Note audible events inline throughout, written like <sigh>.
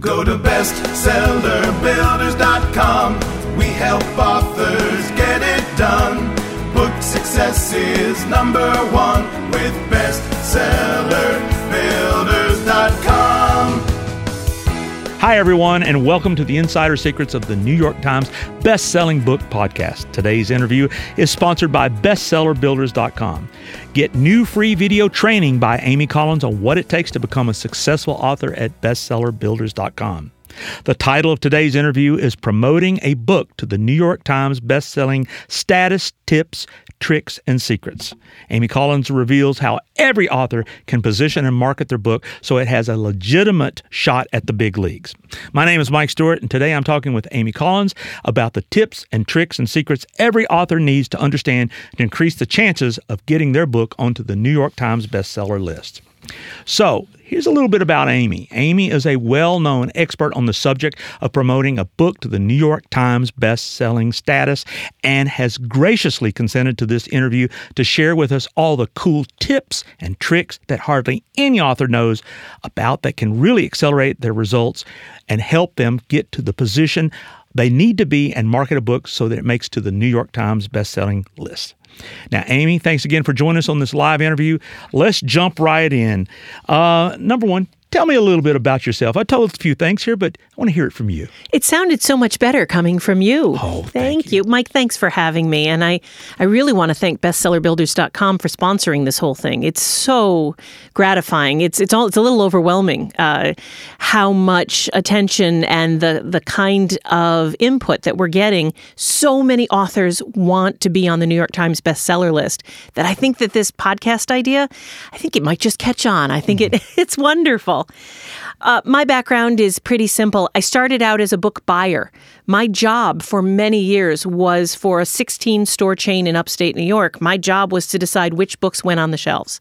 Go to bestsellerbuilders.com. We help authors get it done. Book success is number one with bestsellerbuilders.com. Hi, everyone, and welcome to the Insider Secrets of the New York Times best-selling book podcast. Today's interview is sponsored by BestsellerBuilders.com. Get new free video training by Amy Collins on what it takes to become a successful author at BestsellerBuilders.com. The title of today's interview is Promoting a Book to the New York Times Best-Selling Status Tips, Tricks, and Secrets. Amy Collins reveals how every author can position and market their book so it has a legitimate shot at the big leagues. My name is Mike Stewart, and today I'm talking with Amy Collins about the tips and tricks and secrets every author needs to understand to increase the chances of getting their book onto the New York Times bestseller list. So, here's a little bit about Amy. Amy is a well known expert on the subject of promoting a book to the New York Times best-selling status and has graciously consented to this interview to share with us all the cool tips and tricks that hardly any author knows about that can really accelerate their results and help them get to the position they need to be and market a book so that it makes to the New York Times best-selling list. Now, Amy, thanks again for joining us on this live interview. Let's jump right in. Uh, number one, Tell me a little bit about yourself. I told a few things here, but I want to hear it from you. It sounded so much better coming from you. Oh, thank, thank you. you. Mike, thanks for having me. And I, I really want to thank bestsellerbuilders.com for sponsoring this whole thing. It's so gratifying. It's it's all it's a little overwhelming uh, how much attention and the the kind of input that we're getting. So many authors want to be on the New York Times bestseller list that I think that this podcast idea, I think it might just catch on. I think mm. it <laughs> it's wonderful. Uh, my background is pretty simple. I started out as a book buyer. My job for many years was for a 16 store chain in upstate New York. My job was to decide which books went on the shelves.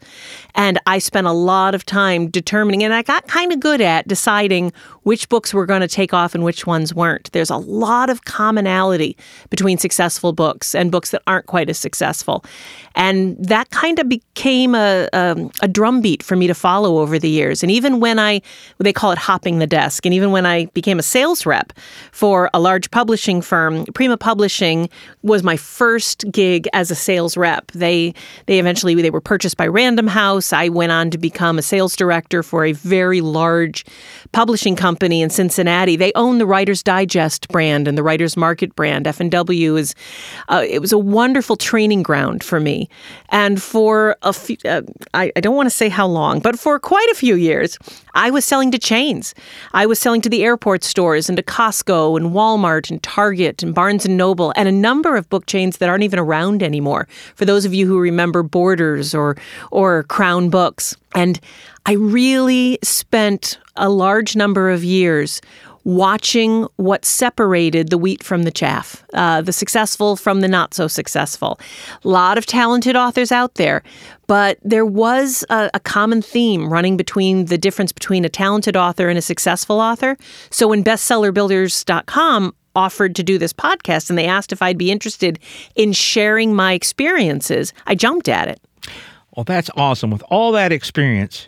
And I spent a lot of time determining, and I got kind of good at deciding which books were going to take off and which ones weren't. There's a lot of commonality between successful books and books that aren't quite as successful. And that kind of became a, a, a drumbeat for me to follow over the years. And even when I, they call it hopping the desk, and even when I became a sales rep for a large large publishing firm. Prima Publishing was my first gig as a sales rep. They they eventually they were purchased by Random House. I went on to become a sales director for a very large publishing company in Cincinnati. They own the Writer's Digest brand and the Writer's Market brand. F&W is uh, it was a wonderful training ground for me. And for a few, uh, I, I don't want to say how long, but for quite a few years, I was selling to chains. I was selling to the airport stores and to Costco and Walmart and Target and Barnes and Noble and a number of book chains that aren't even around anymore. For those of you who remember Borders or or Crown Books. And I really spent a large number of years watching what separated the wheat from the chaff, uh, the successful from the not so successful. A lot of talented authors out there, but there was a, a, common theme running between the difference between a talented author and a successful author. So when bestsellerbuilders.com offered to do this podcast and they asked if I'd be interested in sharing my experiences, I jumped at it. Well, that's awesome. With all that experience,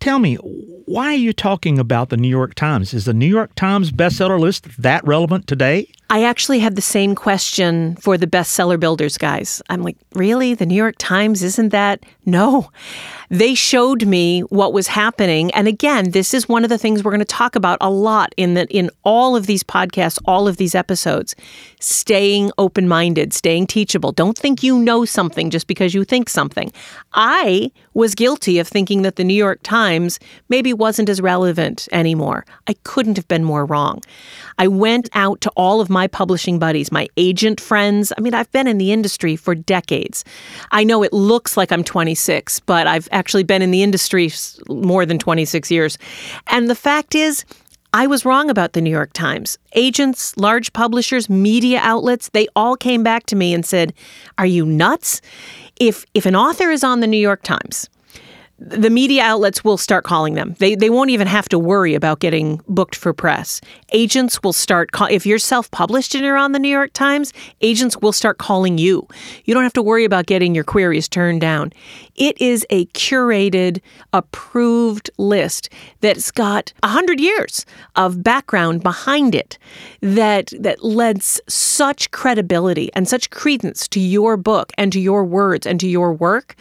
tell me, why are you talking about the New York Times? Is the New York Times bestseller list that relevant today? I actually had the same question for the bestseller builders guys. I'm like, really? The New York Times isn't that? No. They showed me what was happening. And again, this is one of the things we're going to talk about a lot in the in all of these podcasts, all of these episodes. Staying open-minded, staying teachable. Don't think you know something just because you think something. I was guilty of thinking that the New York Times maybe wasn't as relevant anymore. I couldn't have been more wrong. I went out to all of publishing buddies, my agent friends. I mean, I've been in the industry for decades. I know it looks like I'm 26, but I've actually been in the industry more than 26 years. And the fact is, I was wrong about the New York Times. Agents, large publishers, media outlets, they all came back to me and said, "Are you nuts? If if an author is on the New York Times, the media outlets will start calling them. They, they won't even have to worry about getting booked for press. Agents will start, call, if you're self published and you're on the New York Times, agents will start calling you. You don't have to worry about getting your queries turned down. It is a curated, approved list that's got 100 years of background behind it that, that lends such credibility and such credence to your book and to your words and to your work.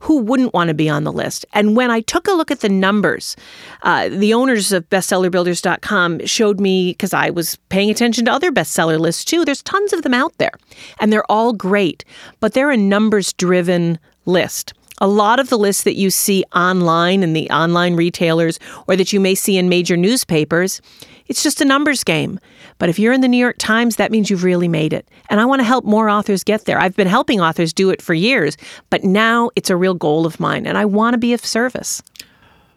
Who wouldn't want to be on the list? And when I took a look at the numbers, uh, the owners of bestsellerbuilders.com showed me, because I was paying attention to other bestseller lists too, there's tons of them out there, and they're all great, but they're a numbers driven list. A lot of the lists that you see online in the online retailers or that you may see in major newspapers, it's just a numbers game. But if you're in the New York Times, that means you've really made it. And I want to help more authors get there. I've been helping authors do it for years, but now it's a real goal of mine, and I want to be of service.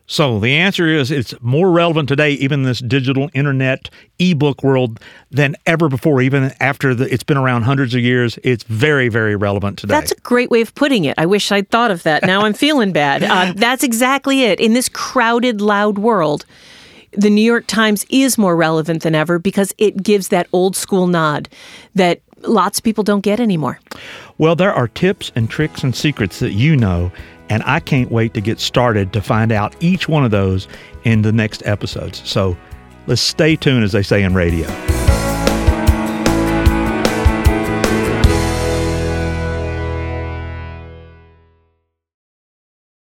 So the answer is it's more relevant today, even in this digital internet ebook world, than ever before. Even after the, it's been around hundreds of years, it's very, very relevant today. That's a great way of putting it. I wish I'd thought of that. Now I'm <laughs> feeling bad. Uh, that's exactly it. In this crowded, loud world, the New York Times is more relevant than ever because it gives that old school nod that lots of people don't get anymore. Well, there are tips and tricks and secrets that you know, and I can't wait to get started to find out each one of those in the next episodes. So let's stay tuned, as they say in radio.